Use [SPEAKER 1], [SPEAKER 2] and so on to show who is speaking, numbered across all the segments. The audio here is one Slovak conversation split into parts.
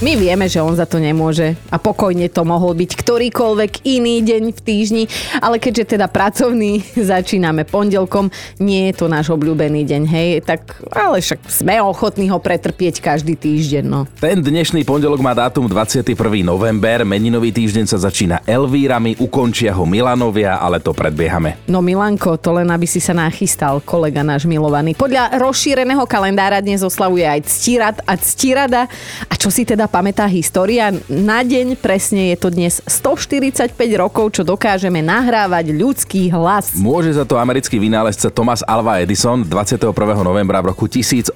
[SPEAKER 1] My vieme, že on za to nemôže a pokojne to mohol byť ktorýkoľvek iný deň v týždni, ale keďže teda pracovný začíname pondelkom, nie je to náš obľúbený deň, hej, tak ale však sme ochotní ho pretrpieť každý týždeň, no.
[SPEAKER 2] Ten dnešný pondelok má dátum 21. november, meninový týždeň sa začína Elvírami, ukončia ho Milanovia, ale to predbiehame.
[SPEAKER 1] No Milanko, to len aby si sa nachystal, kolega náš milovaný. Podľa rozšíreného kalendára dnes oslavuje aj Ctirad a Ctirada. A čo si teda pamätá história. Na deň presne je to dnes 145 rokov, čo dokážeme nahrávať ľudský hlas.
[SPEAKER 2] Môže za to americký vynálezca Thomas Alva Edison 21. novembra v roku 1877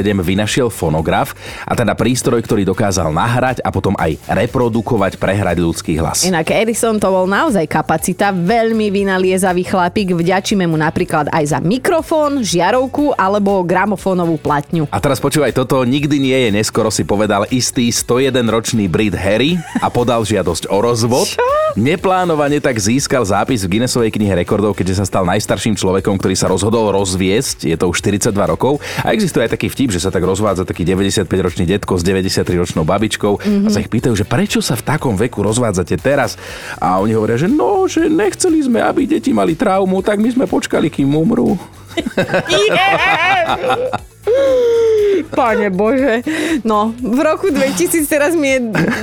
[SPEAKER 2] vynašiel fonograf a teda prístroj, ktorý dokázal nahrať a potom aj reprodukovať, prehrať ľudský hlas.
[SPEAKER 1] Inak Edison to bol naozaj kapacita, veľmi vynaliezavý chlapík, vďačíme mu napríklad aj za mikrofón, žiarovku alebo gramofónovú platňu.
[SPEAKER 2] A teraz počúvaj toto, nikdy nie je neskoro si povedal istý 101-ročný Brit Harry a podal žiadosť o rozvod. Čo? Neplánovane tak získal zápis v Guinnessovej knihe rekordov, keďže sa stal najstarším človekom, ktorý sa rozhodol rozviesť. Je to už 42 rokov. A existuje aj taký vtip, že sa tak rozvádza taký 95-ročný detko s 93-ročnou babičkou mm-hmm. a sa ich pýtajú, že prečo sa v takom veku rozvádzate teraz? A oni hovoria, že no, že nechceli sme, aby deti mali traumu, tak my sme počkali, kým umrú.
[SPEAKER 1] yeah! Pane Bože. No, v roku 2000, teraz mi je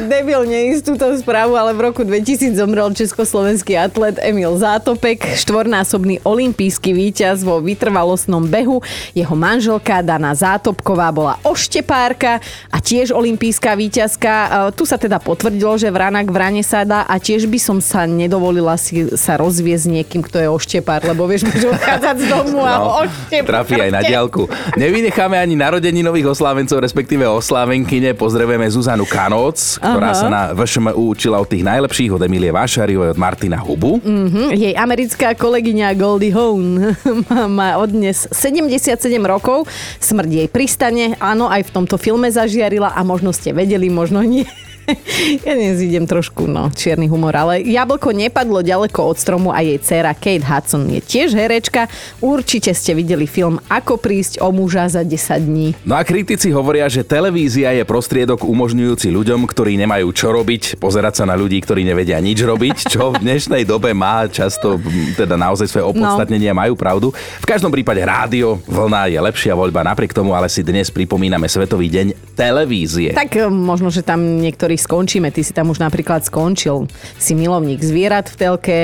[SPEAKER 1] debil neísť túto správu, ale v roku 2000 zomrel československý atlet Emil Zátopek, štvornásobný olimpijský víťaz vo vytrvalostnom behu. Jeho manželka Dana Zátopková bola oštepárka a tiež olimpijská víťazka. Tu sa teda potvrdilo, že vranak vrane sa dá a tiež by som sa nedovolila si sa rozviesť s niekým, kto je oštepár, lebo vieš, môže odchádzať z domu a no,
[SPEAKER 2] Trafí aj na diálku. Nevynecháme ani narodeninový nových oslávencov, respektíve oslávenkyne. Pozdravujeme Zuzanu Kanoc, ktorá Aha. sa na VŠMU učila od tých najlepších, od Emilie Vášariovej, od Martina Hubu.
[SPEAKER 1] Mm-hmm. Jej americká kolegyňa Goldie Hawn má od dnes 77 rokov. Smrť jej pristane. Áno, aj v tomto filme zažiarila a možno ste vedeli, možno nie. ja dnes idem trošku, no, čierny humor, ale jablko nepadlo ďaleko od stromu a jej dcéra Kate Hudson je tiež herečka. Určite ste videli film Ako prísť o muža za 10 dní.
[SPEAKER 2] No a kritici hovoria, že televízia je prostriedok umožňujúci ľuďom, ktorí nemajú čo robiť, pozerať sa na ľudí, ktorí nevedia nič robiť, čo v dnešnej dobe má často teda naozaj svoje opodstatnenia, no. majú pravdu. V každom prípade rádio, vlna je lepšia voľba, napriek tomu ale si dnes pripomíname Svetový deň televízie.
[SPEAKER 1] Tak eh, možno, že tam niektorí ktorých skončíme. Ty si tam už napríklad skončil. Si milovník zvierat v telke,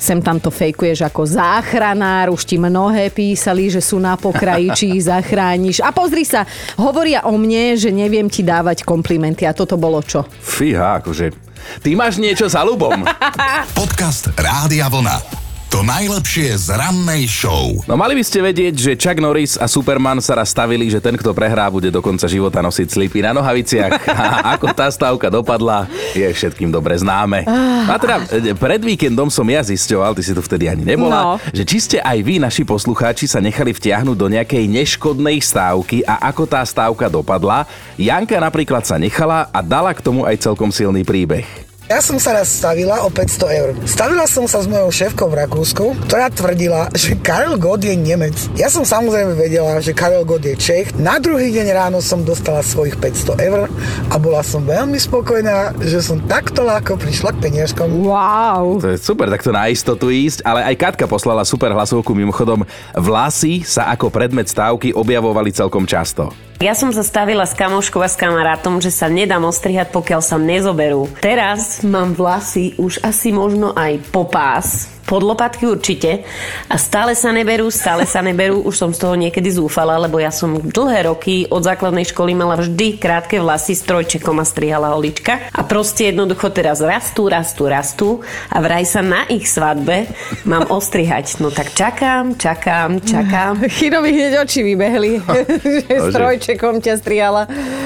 [SPEAKER 1] sem tam to fejkuješ ako záchranár, už ti mnohé písali, že sú na pokraji, či ich zachrániš. A pozri sa, hovoria o mne, že neviem ti dávať komplimenty. A toto bolo čo?
[SPEAKER 2] Fíha, akože... Ty máš niečo za ľubom.
[SPEAKER 3] Podcast Rádia Vlna. To najlepšie z rannej show.
[SPEAKER 2] No mali by ste vedieť, že Chuck Norris a Superman sa raz stavili, že ten, kto prehrá, bude do konca života nosiť slipy na nohaviciach. A ako tá stavka dopadla, je všetkým dobre známe. A teda pred víkendom som ja zisťoval, ty si tu vtedy ani nebola, no. že či ste aj vy, naši poslucháči, sa nechali vtiahnuť do nejakej neškodnej stávky a ako tá stávka dopadla. Janka napríklad sa nechala a dala k tomu aj celkom silný príbeh.
[SPEAKER 4] Ja som sa raz stavila o 500 eur. Stavila som sa s mojou šéfkou v Rakúsku, ktorá tvrdila, že Karel Gott je Nemec. Ja som samozrejme vedela, že Karel Gott je Čech. Na druhý deň ráno som dostala svojich 500 eur a bola som veľmi spokojná, že som takto ľahko prišla k peniažkom.
[SPEAKER 1] Wow.
[SPEAKER 2] To je super, takto na istotu ísť, ale aj Katka poslala super hlasovku mimochodom. Vlasy sa ako predmet stávky objavovali celkom často.
[SPEAKER 5] Ja som sa stavila s kamoškou a s kamarátom, že sa nedám ostrihať, pokiaľ sa nezoberú. Teraz mám vlasy už asi možno aj po pás pod lopatky určite. A stále sa neberú, stále sa neberú. Už som z toho niekedy zúfala, lebo ja som dlhé roky od základnej školy mala vždy krátke vlasy s trojčekom a strihala holička. A proste jednoducho teraz rastú, rastú, rastú a vraj sa na ich svadbe mám ostrihať. No tak čakám, čakám, čakám.
[SPEAKER 1] Chinovi hneď oči vybehli, že s trojčekom ťa strihala.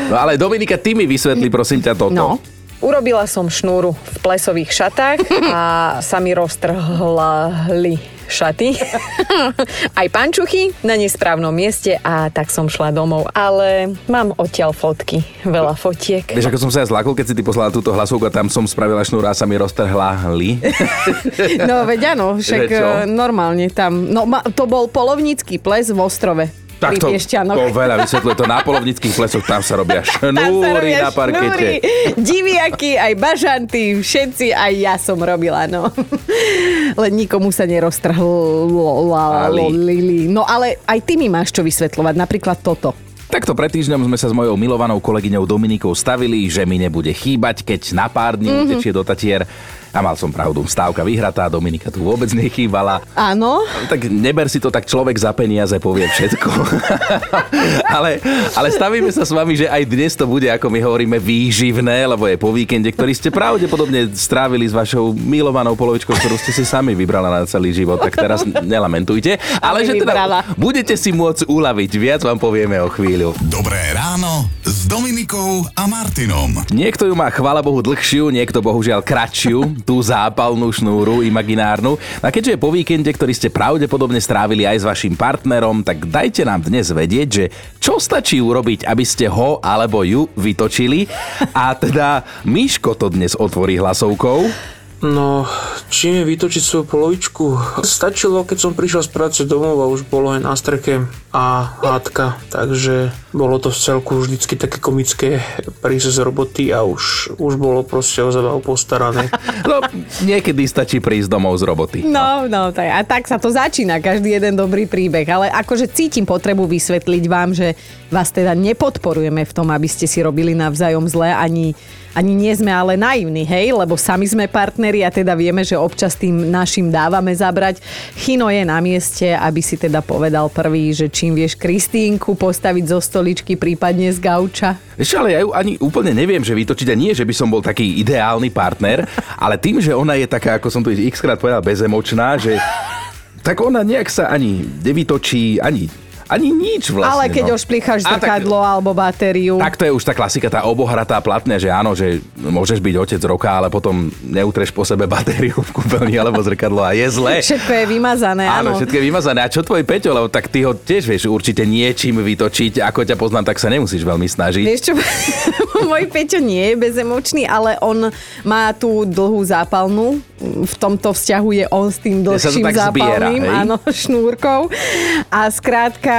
[SPEAKER 2] No ale Dominika, ty mi vysvetli prosím ťa toto.
[SPEAKER 1] No. Urobila som šnúru v plesových šatách a sa mi roztrhli šaty, aj pančuchy na nesprávnom mieste a tak som šla domov. Ale mám odtiaľ fotky, veľa fotiek.
[SPEAKER 2] Vieš, ako som sa ja zlakol, keď si ty poslala túto hlasovku a tam som spravila šnúr a sa mi roztrhla li.
[SPEAKER 1] No veď áno, však
[SPEAKER 2] Že čo?
[SPEAKER 1] e, normálne tam. No to bol polovnícky ples v Ostrove.
[SPEAKER 2] Tak to, to veľa vysvetľuje. To na polovnických plesoch, tam sa robia šnúry na parkete.
[SPEAKER 1] šnúry, diviaky, aj bažanty, všetci, aj ja som robila, no. Len nikomu sa neroztrhlo. No ale aj ty mi máš čo vysvetľovať, napríklad toto.
[SPEAKER 2] Takto pred týždňom sme sa s mojou milovanou kolegyňou Dominikou stavili, že mi nebude chýbať, keď na pár dní
[SPEAKER 1] Mhm.
[SPEAKER 2] mm-hmm. utečie do Tatier. A mal som pravdu, stávka vyhratá, Dominika tu vôbec nechýbala.
[SPEAKER 1] Áno,
[SPEAKER 2] Tak neber si to tak človek za peniaze povie všetko. ale, ale stavíme sa s vami, že aj dnes to bude, ako my hovoríme, výživné, lebo je po víkende, ktorý ste pravdepodobne strávili s vašou milovanou polovičkou, ktorú ste si sami vybrala na celý život. Tak teraz nelamentujte. Ale že
[SPEAKER 1] vybrala.
[SPEAKER 2] teda budete si môcť uľaviť. Viac vám povieme o chvíľu.
[SPEAKER 3] Dobré ráno s Dominikou a Martinom.
[SPEAKER 2] Niekto ju má, chvála Bohu, dlhšiu, niekto bohužiaľ kratšiu, tú zápalnú šnúru imaginárnu. A keďže je po víkende, ktorý ste pravdepodobne strávili aj s vašim partnerom, tak dajte nám dnes vedieť, že čo stačí urobiť, aby ste ho alebo ju vytočili. A teda Miško to dnes otvorí hlasovkou.
[SPEAKER 6] No, čím je vytočiť svoju polovičku? Stačilo, keď som prišiel z práce domov a už bolo aj na streke a hádka, takže bolo to v celku vždycky také komické prísť z roboty a už, už bolo proste o zabavu postarané.
[SPEAKER 2] No, niekedy stačí prísť domov z roboty.
[SPEAKER 1] no, no, tak, a tak sa to začína, každý jeden dobrý príbeh. Ale akože cítim potrebu vysvetliť vám, že vás teda nepodporujeme v tom, aby ste si robili navzájom zle, ani, ani nie sme ale naivní, hej, lebo sami sme partneri a teda vieme, že občas tým našim dávame zabrať. Chino je na mieste, aby si teda povedal prvý, že čím vieš Kristínku postaviť zo stoličky, prípadne z gauča.
[SPEAKER 2] Ešte ale ja ju ani úplne neviem, že vytočiť a nie, že by som bol taký ideálny partner, ale tým, že ona je taká, ako som tu x krát povedal, bezemočná, že tak ona nejak sa ani nevytočí, ani, ani nič vlastne.
[SPEAKER 1] ale keď
[SPEAKER 2] no.
[SPEAKER 1] ošplicháš
[SPEAKER 2] A tak-
[SPEAKER 1] zrkadlo alebo batériu.
[SPEAKER 2] Tak to je už tá klasika, tá obohratá platňa, že áno, že môžeš byť otec roka, ale potom neutreš po sebe batériu v kúpeľni alebo zrkadlo a je zle.
[SPEAKER 1] Všetko je vymazané,
[SPEAKER 2] Áno,
[SPEAKER 1] áno.
[SPEAKER 2] všetko je vymazané. A čo tvoj Peťo, lebo tak ty ho tiež vieš určite niečím vytočiť. Ako ťa poznám, tak sa nemusíš veľmi snažiť.
[SPEAKER 1] Vieš čo, môj Peťo nie je bezemočný, ale on má tú dlhú zápalnú. V tomto vzťahu je on s tým dlhším
[SPEAKER 2] zbiera,
[SPEAKER 1] zápalným,
[SPEAKER 2] hej?
[SPEAKER 1] áno, šnúrkou. A skrátka,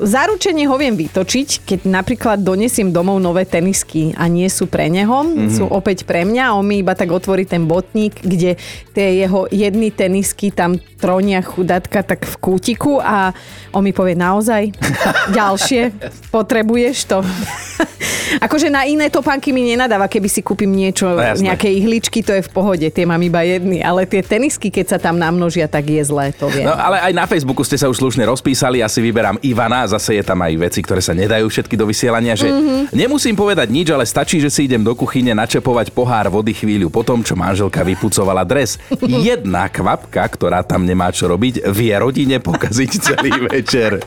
[SPEAKER 1] zaručenie ho viem vytočiť, keď napríklad donesiem domov nové tenisky a nie sú pre neho,
[SPEAKER 2] Mhm.
[SPEAKER 1] mm-hmm. sú opäť pre mňa. On mi iba tak otvorí ten botník, kde tie jeho jedny tenisky tam tronia chudatka tak v kútiku a on mi povie naozaj ďalšie, potrebuješ to. akože na iné topánky mi nenadáva, keby si kúpim niečo,
[SPEAKER 2] No jasné.
[SPEAKER 1] nejaké ihličky, to je v pohode, tie mám iba jedny, ale tie tenisky, keď sa tam namnožia, tak je zlé, to viem.
[SPEAKER 2] No ale aj na Facebooku ste sa už slušne rozpísali, asi vyberám Ivana, zase je tam aj veci, ktoré sa nedajú všetky do vysielania, že
[SPEAKER 1] Mhm.
[SPEAKER 2] mm-hmm. nemusím povedať nič, ale stačí, že si idem do kuchyne načepovať pohár vody chvíľu po tom, čo manželka vypucovala dres. Jedna kvapka, ktorá tam nemá čo robiť, vie rodine pokaziť celý večer.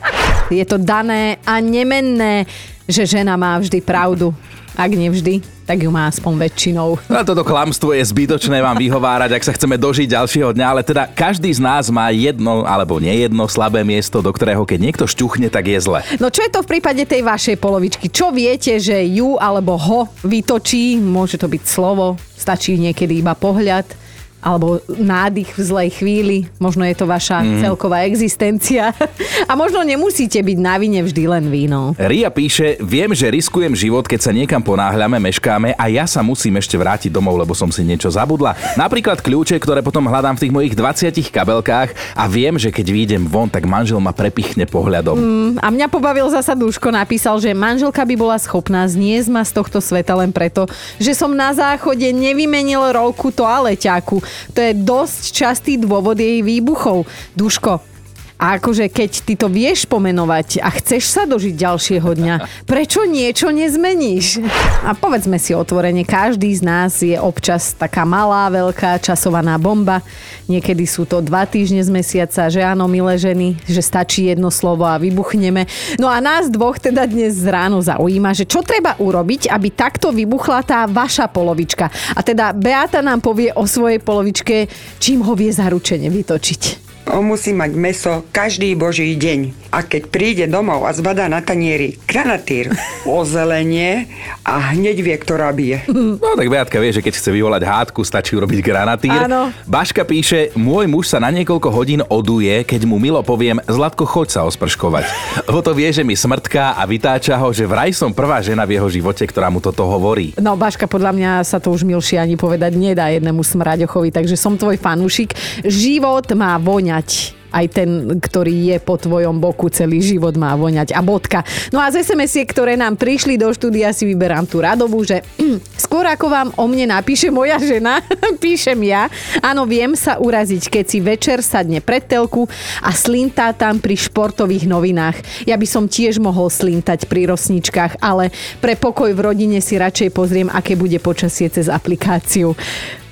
[SPEAKER 1] Je to dané a nemenné, že žena má vždy pravdu. Ak nevždy, tak ju má aspoň väčšinou.
[SPEAKER 2] No, toto klamstvo je zbytočné vám vyhovárať, ak sa chceme dožiť ďalšieho dňa, ale teda každý z nás má jedno alebo nejedno slabé miesto, do ktorého keď niekto šťuchne, tak je zle.
[SPEAKER 1] No čo je to v prípade tej vašej polovičky? Čo viete, že ju alebo ho vytočí? Môže to byť slovo, stačí niekedy iba pohľad alebo nádych v zlej chvíli. Možno je to vaša mm. celková existencia. A možno nemusíte byť na vine vždy len víno.
[SPEAKER 2] Ria píše, viem, že riskujem život, keď sa niekam ponáhľame, meškáme a ja sa musím ešte vrátiť domov, lebo som si niečo zabudla. Napríklad kľúče, ktoré potom hľadám v tých mojich 20 kabelkách a viem, že keď výjdem von, tak manžel ma prepichne pohľadom. Mm.
[SPEAKER 1] A mňa pobavil zasa Duško, napísal, že manželka by bola schopná zniesť ma z tohto sveta len preto, že som na záchode nevymenil rolku toaleťáku. To je dosť častý dôvod jej výbuchov. Duško, a akože keď ty to vieš pomenovať a chceš sa dožiť ďalšieho dňa, prečo niečo nezmeníš? A povedzme si otvorene, každý z nás je občas taká malá, veľká časovaná bomba. Niekedy sú to dva týždne z mesiaca, že áno, milé ženy, že stačí jedno slovo a vybuchneme. No a nás dvoch teda dnes ráno zaujíma, že čo treba urobiť, aby takto vybuchla tá vaša polovička. A teda Beata nám povie o svojej polovičke, čím ho vie zaručene vytočiť.
[SPEAKER 7] On musí mať meso každý boží deň. A keď príde domov a zbadá na tanieri granatýr, ozelenie a hneď vie, ktorá bije.
[SPEAKER 2] No tak Beatka vie, že keď chce vyvolať hádku, stačí urobiť granatýr.
[SPEAKER 1] Áno.
[SPEAKER 2] Baška píše, môj muž sa na niekoľko hodín oduje, keď mu milo poviem, Zlatko, choď sa osprškovať. Lebo to vie, že mi smrtká a vytáča ho, že vraj som prvá žena v jeho živote, ktorá mu toto hovorí.
[SPEAKER 1] No, Baška, podľa mňa sa to už milšie ani povedať nedá jednému smraďochovi, takže som tvoj fanúšik. Život má voňať aj ten, ktorý je po tvojom boku celý život má voňať a bodka. No a z sms ktoré nám prišli do štúdia si vyberám tú radovú, že skôr ako vám o mne napíše moja žena, píšem ja, áno, viem sa uraziť, keď si večer sadne pred telku a slintá tam pri športových novinách. Ja by som tiež mohol slintať pri rosničkách, ale pre pokoj v rodine si radšej pozriem, aké bude počasie cez aplikáciu.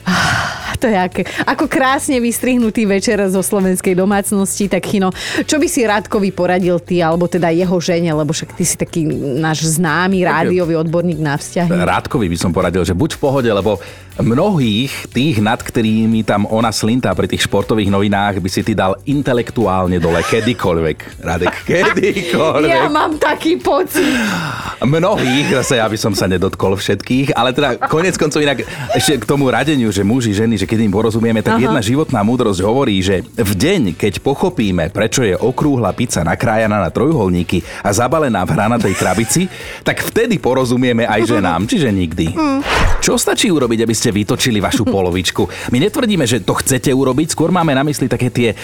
[SPEAKER 1] To je ako, ako krásne vystrihnutý večer zo slovenskej domácnosti. Tak Chino, čo by si Rádkovi poradil ty, alebo teda jeho žene, lebo však ty si taký náš známy rádiový odborník na vzťahy.
[SPEAKER 2] Rádkovi by som poradil, že buď v pohode, lebo mnohých tých, nad ktorými tam ona slintá pri tých športových novinách, by si ty dal intelektuálne dole kedykoľvek. Radek, kedykoľvek.
[SPEAKER 1] Ja mám taký pocit.
[SPEAKER 2] Mnohých, zase ja by som sa nedotkol všetkých, ale teda konec koncov inak ešte k tomu radeniu, že muži, ženy, že keď im porozumieme, tak
[SPEAKER 1] Aha.
[SPEAKER 2] jedna životná múdrosť hovorí, že v deň, keď pochopíme, prečo je okrúhla pizza nakrájaná na trojuholníky a zabalená v hranatej krabici, tak vtedy porozumieme aj ženám, čiže nikdy. Čo stačí urobiť, aby ste vytočili vašu polovičku? My netvrdíme, že to chcete urobiť, skôr máme na mysli také tie e,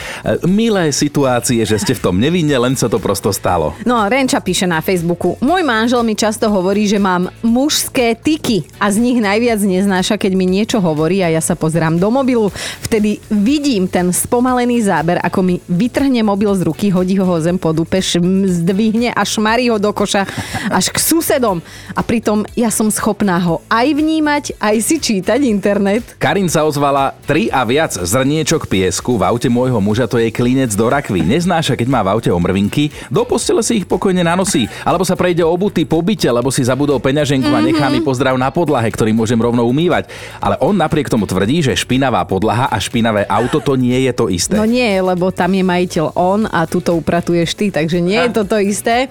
[SPEAKER 2] milé situácie, že ste v tom nevinne, len sa to prosto stalo.
[SPEAKER 1] No, Renča píše na Facebooku. Môj manžel mi často hovorí, že mám mužské tyky a z nich najviac neznáša, keď mi niečo hovorí a ja sa pozerám do mobilu. Vtedy vidím ten spomalený záber, ako mi vytrhne mobil z ruky, hodí ho zem po dupe, zdvihne a šmarí ho do koša až k susedom. A pritom ja som schopná ho aj vnímať, aj si čítať internet.
[SPEAKER 2] Karin sa ozvala 3 a viac zrniečok piesku v aute môjho muža, to je klinec do rakvy. Neznáša, keď má v aute omrvinky, do postele si ich pokojne nanosí, alebo sa prejde obuty po byte, lebo si zabudol peňaženku a nechá mi pozdrav na podlahe, ktorý môžem rovno umývať. Ale on napriek tomu tvrdí, že špinavá podlaha a špinavé auto to nie je to isté.
[SPEAKER 1] No nie, lebo tam je majiteľ on a tu to upratuješ ty, takže nie je to to isté.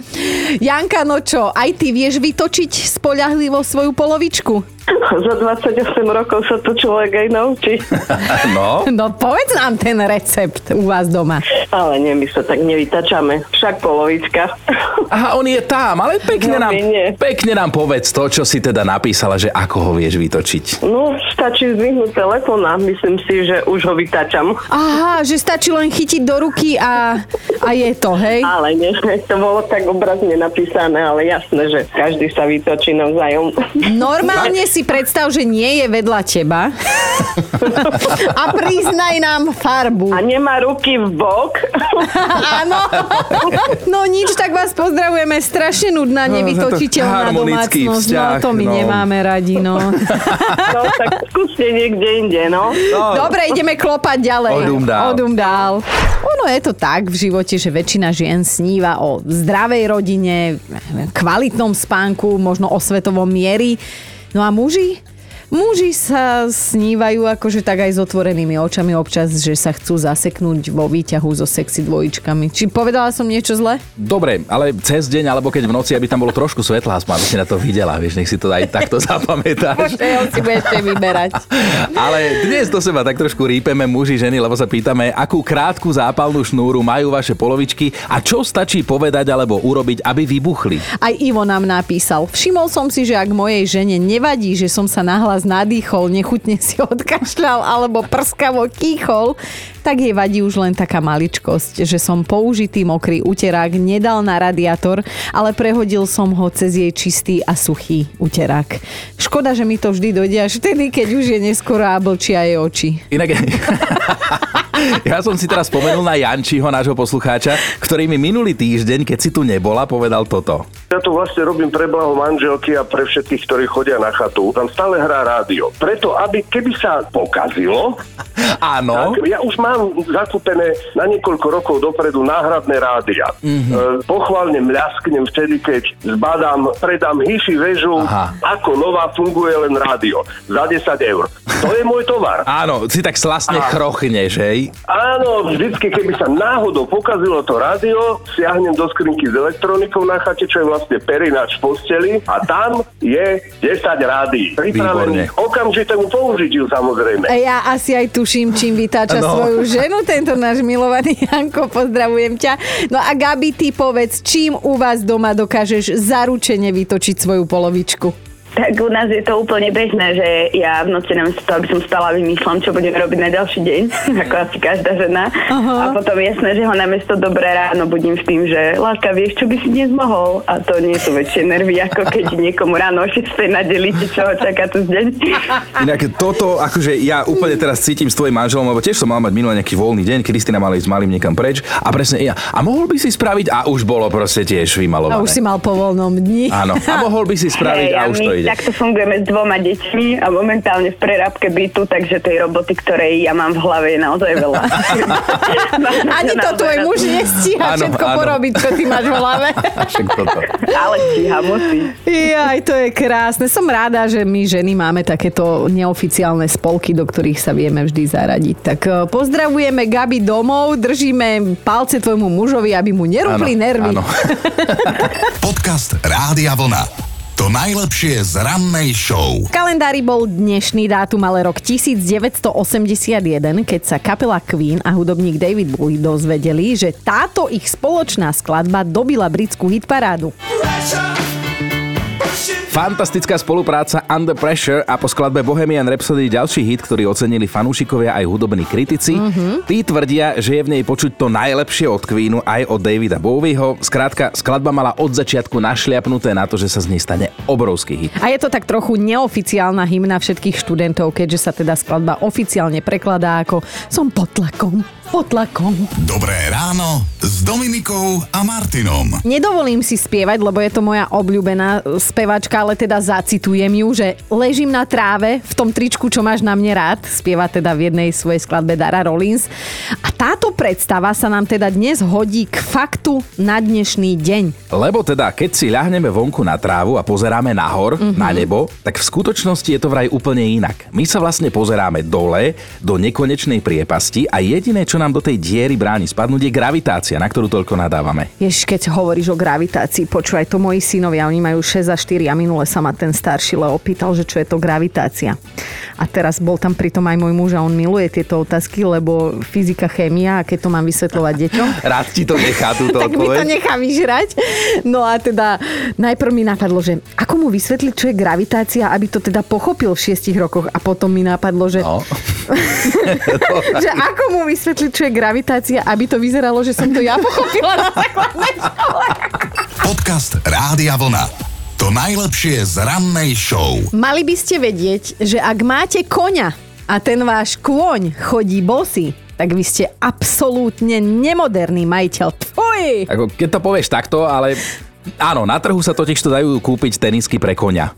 [SPEAKER 1] Janka, no čo, aj ty vieš vytočiť spoľahlivo svoju polovičku?
[SPEAKER 8] Za 28 rokov sa to človek aj naučí.
[SPEAKER 2] No,
[SPEAKER 1] No povedz nám ten recept u vás doma.
[SPEAKER 8] Ale nie, my sa tak nevytačame. Však polovička.
[SPEAKER 2] aha, on je tam, ale pekne
[SPEAKER 8] No,
[SPEAKER 2] nám,
[SPEAKER 8] nie.
[SPEAKER 2] pekne nám povedz to, čo si teda napísala, že ako ho vieš vytočiť.
[SPEAKER 8] No, stačí zdvihnúť telefón a myslím si, že už ho vytačam.
[SPEAKER 1] Aha, že stačí len chytiť do ruky a, a je to, hej?
[SPEAKER 8] Ale nie, to bolo tak obrazne napísané, ale jasné, že každý sa vytočí navzájom.
[SPEAKER 1] Normálne si predstav, že nie je vedľa teba a priznaj nám farbu.
[SPEAKER 8] A nemá ruky v bok.
[SPEAKER 1] Áno. No nič, tak vás pozdravujeme. Strašne nudná, nevytočiteľná
[SPEAKER 2] harmonický
[SPEAKER 1] domácnosť.
[SPEAKER 2] vzťah,
[SPEAKER 1] no to my
[SPEAKER 2] no.
[SPEAKER 1] nemáme radi, no.
[SPEAKER 8] No, tak skúste niekde inde, no.
[SPEAKER 1] Dobre, ideme klopať ďalej.
[SPEAKER 2] Odum dál.
[SPEAKER 1] Odum dál. Ono je to tak v živote, že väčšina žien sníva o zdravej rodine, kvalitnom spánku, možno o svetovom miery. No a muži? Muži sa snívajú akože tak aj s otvorenými očami občas, že sa chcú zaseknúť vo výťahu so sexy dvojičkami. Či povedala som niečo zle?
[SPEAKER 2] Dobre, ale cez deň, alebo keď v noci, aby tam bolo trošku svetla, aspoň aby si na to videla, vieš, nech si to aj takto zapamätáš.
[SPEAKER 1] Bože, ho si budete vyberať.
[SPEAKER 2] Ale dnes do seba tak trošku rípeme muži, ženy, lebo sa pýtame, akú krátku zápalnú šnúru majú vaše polovičky a čo stačí povedať alebo urobiť, aby vybuchli.
[SPEAKER 1] Aj Ivo nám napísal. Všimol som si, že ak mojej žene nevadí, že som sa nahlas nadýchol, nechutne si odkašľal alebo prskavo kýchol, tak jej vadí už len taká maličkosť, že som použitý mokrý uterák nedal na radiátor, ale prehodil som ho cez jej čistý a suchý uterák. Škoda, že mi to vždy dojde až vtedy, keď už je neskoro a blčia jej oči.
[SPEAKER 2] Inak... Ja som si teraz spomenul na Jančiho, nášho poslucháča, ktorý mi minulý týždeň, keď si tu nebola, povedal toto.
[SPEAKER 9] Ja to vlastne robím pre blaho manželky a pre všetkých, ktorí chodia na chatu. Tam stále hrá rádio. Preto, aby keby sa pokazilo,
[SPEAKER 2] Áno.
[SPEAKER 9] tak ja už mám mám zakúpené na niekoľko rokov dopredu náhradné rádia. Mm-hmm. E, pochválne mľasknem vtedy, keď zbadám, predám hifi väžu,
[SPEAKER 2] Aha.
[SPEAKER 9] ako nová funguje len rádio. Za 10 eur. To je môj tovar.
[SPEAKER 2] Áno, si tak slastne
[SPEAKER 9] Aha.
[SPEAKER 2] chrochneš, hej?
[SPEAKER 9] Áno, vždycky, keby sa náhodou pokazilo to rádio, siahnem do skrinky s elektronikou na chate, čo je vlastne perinač v posteli a tam je 10 rádií. Pripravených okamžitému použitiu samozrejme.
[SPEAKER 1] A ja asi aj tuším, čím vytáča
[SPEAKER 9] No.
[SPEAKER 1] svoju ženu, tento náš milovaný Janko, pozdravujem ťa. No a Gabi, ty povedz, čím u vás doma dokážeš zaručene vytočiť svoju polovičku?
[SPEAKER 10] Tak u nás je to úplne bežné, že ja v noci namiesto toho, aby som spala, vymýšľam, čo budem robiť na ďalší deň, ako asi každá žena. A potom jasné, že ho namiesto dobré ráno budím s tým, že Láska, vieš, čo by si dnes mohol? A to nie sú väčšie nervy, ako keď niekomu ráno o 6 nadelíte, čo ho čaká tu deň.
[SPEAKER 2] Inak toto, akože ja úplne teraz cítim s tvojim manželom, lebo tiež som mal mať minulý nejaký voľný deň, Kristina mala ísť malým niekam preč a presne ja. A mohol by si spraviť, a už bolo proste tiež
[SPEAKER 1] A
[SPEAKER 2] vymalované.
[SPEAKER 1] už si mal po voľnom dni.
[SPEAKER 2] Áno, a mohol by si spraviť
[SPEAKER 10] Hej,
[SPEAKER 2] a už
[SPEAKER 10] my
[SPEAKER 2] to ide.
[SPEAKER 10] takto fungujeme s dvoma deťmi a momentálne v prerábke bytu, takže tej roboty, ktorej ja mám v hlave, je naozaj veľa.
[SPEAKER 1] Ani to tvoj muž nestíha
[SPEAKER 2] Áno,
[SPEAKER 1] všetko
[SPEAKER 2] áno.
[SPEAKER 1] porobiť, čo ty máš v hlave.
[SPEAKER 2] Toto.
[SPEAKER 10] Ale stíha, musí.
[SPEAKER 1] Jaj, to je krásne. Som rada, že my ženy máme takéto neoficiálne spolky, do ktorých sa vieme vždy zaradiť. Tak eh, pozdravujeme Gabi domov, držíme palce tvojmu mužovi, aby mu nerúpli nervy.
[SPEAKER 3] áno. Podcast Rádia Vlna. To najlepšie z rannej show.
[SPEAKER 1] V kalendári bol dnešný dátum, ale rok 1981, keď sa kapela Queen a hudobník David Bowie dozvedeli, že táto ich spoločná skladba dobila britskú hitparádu.
[SPEAKER 2] Fantastická spolupráca Under Pressure a po skladbe Bohemian Rhapsody ďalší hit, ktorý ocenili fanúšikovia aj hudobní kritici.
[SPEAKER 1] Mhm.
[SPEAKER 2] Tí tvrdia, že je v nej počuť to najlepšie od Queenu aj od Davida Bowieho. Skrátka, skladba mala od začiatku našliapnuté na to, že sa z nej stane obrovský hit.
[SPEAKER 1] A je to tak trochu neoficiálna hymna všetkých študentov, keďže sa teda skladba oficiálne prekladá ako Som pod tlakom, pod tlakom.
[SPEAKER 3] Dobré ráno s Dominikou a Martinom.
[SPEAKER 1] Nedovolím si spievať, lebo je to moja obľúbená spevačka, ale teda zacitujem ju, že ležím na tráve v tom tričku, čo máš na mne rád. Spieva teda v jednej svojej skladbe Dara Rollins. A táto predstava sa nám teda dnes hodí k faktu na dnešný deň.
[SPEAKER 2] Lebo teda, keď si ľahneme vonku na trávu a pozeráme nahor,
[SPEAKER 1] Mhm.
[SPEAKER 2] na nebo, tak v skutočnosti je to vraj úplne inak. My sa vlastne pozeráme dole, do nekonečnej priepasti a jediné, čo nám do tej diery bráni spadnúť, je gravitácia, na ktorú toľko nadávame.
[SPEAKER 1] Jež, keď hovoríš o gravitácii, počúvaj to moji synovia, oni majú 6 a 4 a minule sa ma ten starší Leo opýtal, že čo je to gravitácia. A teraz bol tam pritom aj môj muž a on miluje tieto otázky, lebo fyzika, chémia a keď to mám vysvetľovať deťom,
[SPEAKER 2] Rád ti to nechá túto
[SPEAKER 1] tak mi to
[SPEAKER 2] odpoveď.
[SPEAKER 1] nechá vyžrať. No a teda najprv mi napadlo, že ako mu vysvetliť, čo je gravitácia, aby to teda pochopil v šiestich rokoch a potom mi napadlo, že,
[SPEAKER 2] No.
[SPEAKER 1] že ako mu vysvetliť, čo je gravitácia, aby to vyzeralo, že som to ja pochopila na základnej škole.
[SPEAKER 3] Podcast Rádia Vlna. To najlepšie z rannej show.
[SPEAKER 1] Mali by ste vedieť, že ak máte koňa a ten váš kôň chodí bosy, tak vy ste absolútne nemoderný majiteľ. Fuj!
[SPEAKER 2] Ako, keď to povieš takto, ale áno, na trhu sa totiž to dajú kúpiť tenisky pre konia.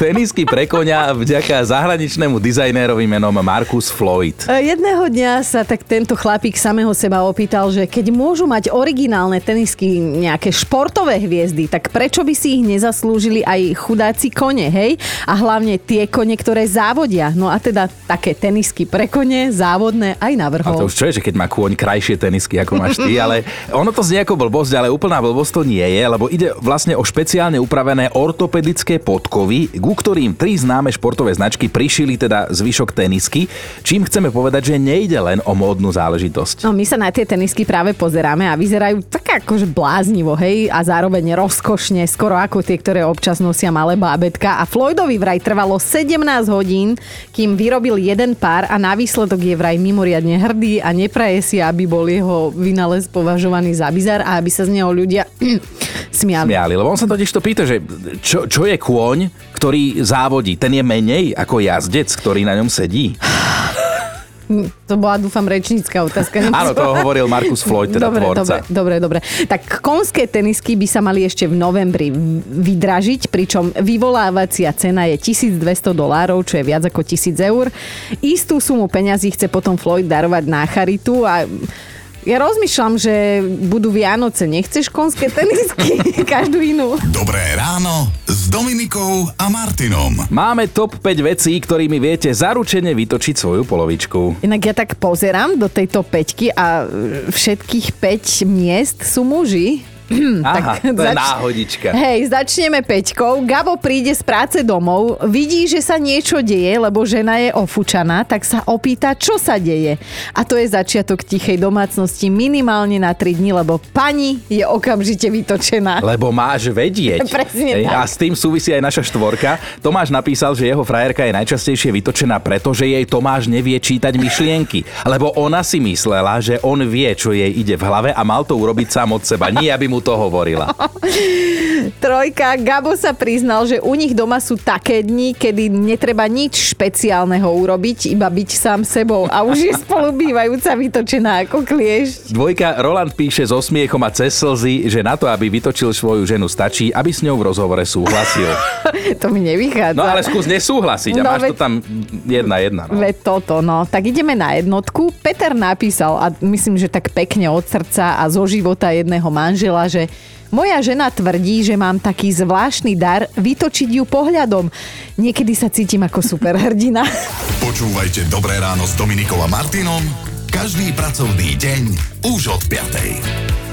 [SPEAKER 2] Tenisky pre konia vďaka zahraničnému dizajnérovi menom Marcus Floyd.
[SPEAKER 1] E, Jedného dňa sa tak tento chlapík samého seba opýtal, že keď môžu mať originálne tenisky nejaké športové hviezdy, tak prečo by si ich nezaslúžili aj chudáci kone, hej? A hlavne tie kone, ktoré závodia. No a teda také tenisky pre kone, závodné aj
[SPEAKER 2] A to
[SPEAKER 1] navrhol.
[SPEAKER 2] už čo je, že keď má kôň krajšie tenisky, ako máš ty, ale ono to znie ako blbosť, ale úplná blbosť to nie je, lebo ide vlastne o špeciálne upravené ortopedické podkovy, ku ktorým tri známe športové značky prišili teda zvyšok tenisky, čím chceme povedať, že nejde len o módnu záležitosť.
[SPEAKER 1] No my sa na tie tenisky práve pozeráme a vyzerajú tak akože bláznivo, hej, a zároveň rozkošne, skoro ako tie, ktoré občas nosia malé bábetka. A Floydovi vraj trvalo 17 hodín, kým vyrobil jeden pár a na výsledok je vraj mimoriadne hrdý a nepraje si, aby bol jeho vynález považovaný za bizar a aby sa z neho ľudia smiali.
[SPEAKER 2] Smiali, lebo on sa totiž to pýta, že čo, čo je kôň, ktorý závodí? Ten je menej ako jazdec, ktorý na ňom sedí?
[SPEAKER 1] To bola, dúfam, rečnícka otázka.
[SPEAKER 2] Áno, to hovoril Markus Floyd, teda
[SPEAKER 1] dobre,
[SPEAKER 2] tvorca.
[SPEAKER 1] Dobre, dobre, dobre. Tak konské tenisky by sa mali ešte v novembri vydražiť, pričom vyvolávacia cena je 1200 dolárov, čo je viac ako 1000 eur. Istú sumu peňazí chce potom Floyd darovať na charitu a ja rozmýšľam, že budú Vianoce. Nechceš konské tenisky? Každú inú.
[SPEAKER 3] Dobré ráno s Dominikou a Martinom.
[SPEAKER 2] Máme top 5 vecí, ktorými viete zaručene vytočiť svoju polovičku.
[SPEAKER 1] Inak ja tak pozerám do tejto peťky a všetkých 5 miest sú muži.
[SPEAKER 2] Aha, tak to zač- je náhodička.
[SPEAKER 1] Hej, začneme Peťkou. Gabo príde z práce domov, vidí, že sa niečo deje, lebo žena je ofúčaná, tak sa opýta, čo sa deje. A to je začiatok tichej domácnosti minimálne na 3 dní, lebo pani je okamžite vytočená.
[SPEAKER 2] Lebo máš vedieť.
[SPEAKER 1] Presne
[SPEAKER 2] Hej,
[SPEAKER 1] tak.
[SPEAKER 2] A s tým súvisí aj naša štvorka. Tomáš napísal, že jeho frajerka je najčastejšie vytočená preto, že jej Tomáš nevie čítať myšlienky. Lebo ona si myslela, že on vie, čo jej ide v hlave a mal to urobiť sám od seba. Nie, aby mu to hovorila.
[SPEAKER 1] Trojka. Gabo sa priznal, že u nich doma sú také dni, kedy netreba nič špeciálneho urobiť, iba byť sám sebou. A už je spolubývajúca vytočená ako kliešť.
[SPEAKER 2] Dvojka. Roland píše so smiechom a cez slzy, že na to, aby vytočil svoju ženu, stačí, aby s ňou v rozhovore súhlasil.
[SPEAKER 1] to mi nevychádza.
[SPEAKER 2] No ale skús nesúhlasiť a
[SPEAKER 1] No,
[SPEAKER 2] máš
[SPEAKER 1] veď-
[SPEAKER 2] to tam jedna jedna. No.
[SPEAKER 1] Veď toto, no. Tak ideme na jednotku. Peter napísal, a myslím, že tak pekne od srdca a zo života jedného manžela, že moja žena tvrdí, že mám taký zvláštny dar vytočiť ju pohľadom. Niekedy sa cítim ako superhrdina.
[SPEAKER 3] Počúvajte Dobré ráno s Dominikou a Martinom každý pracovný deň už od 5.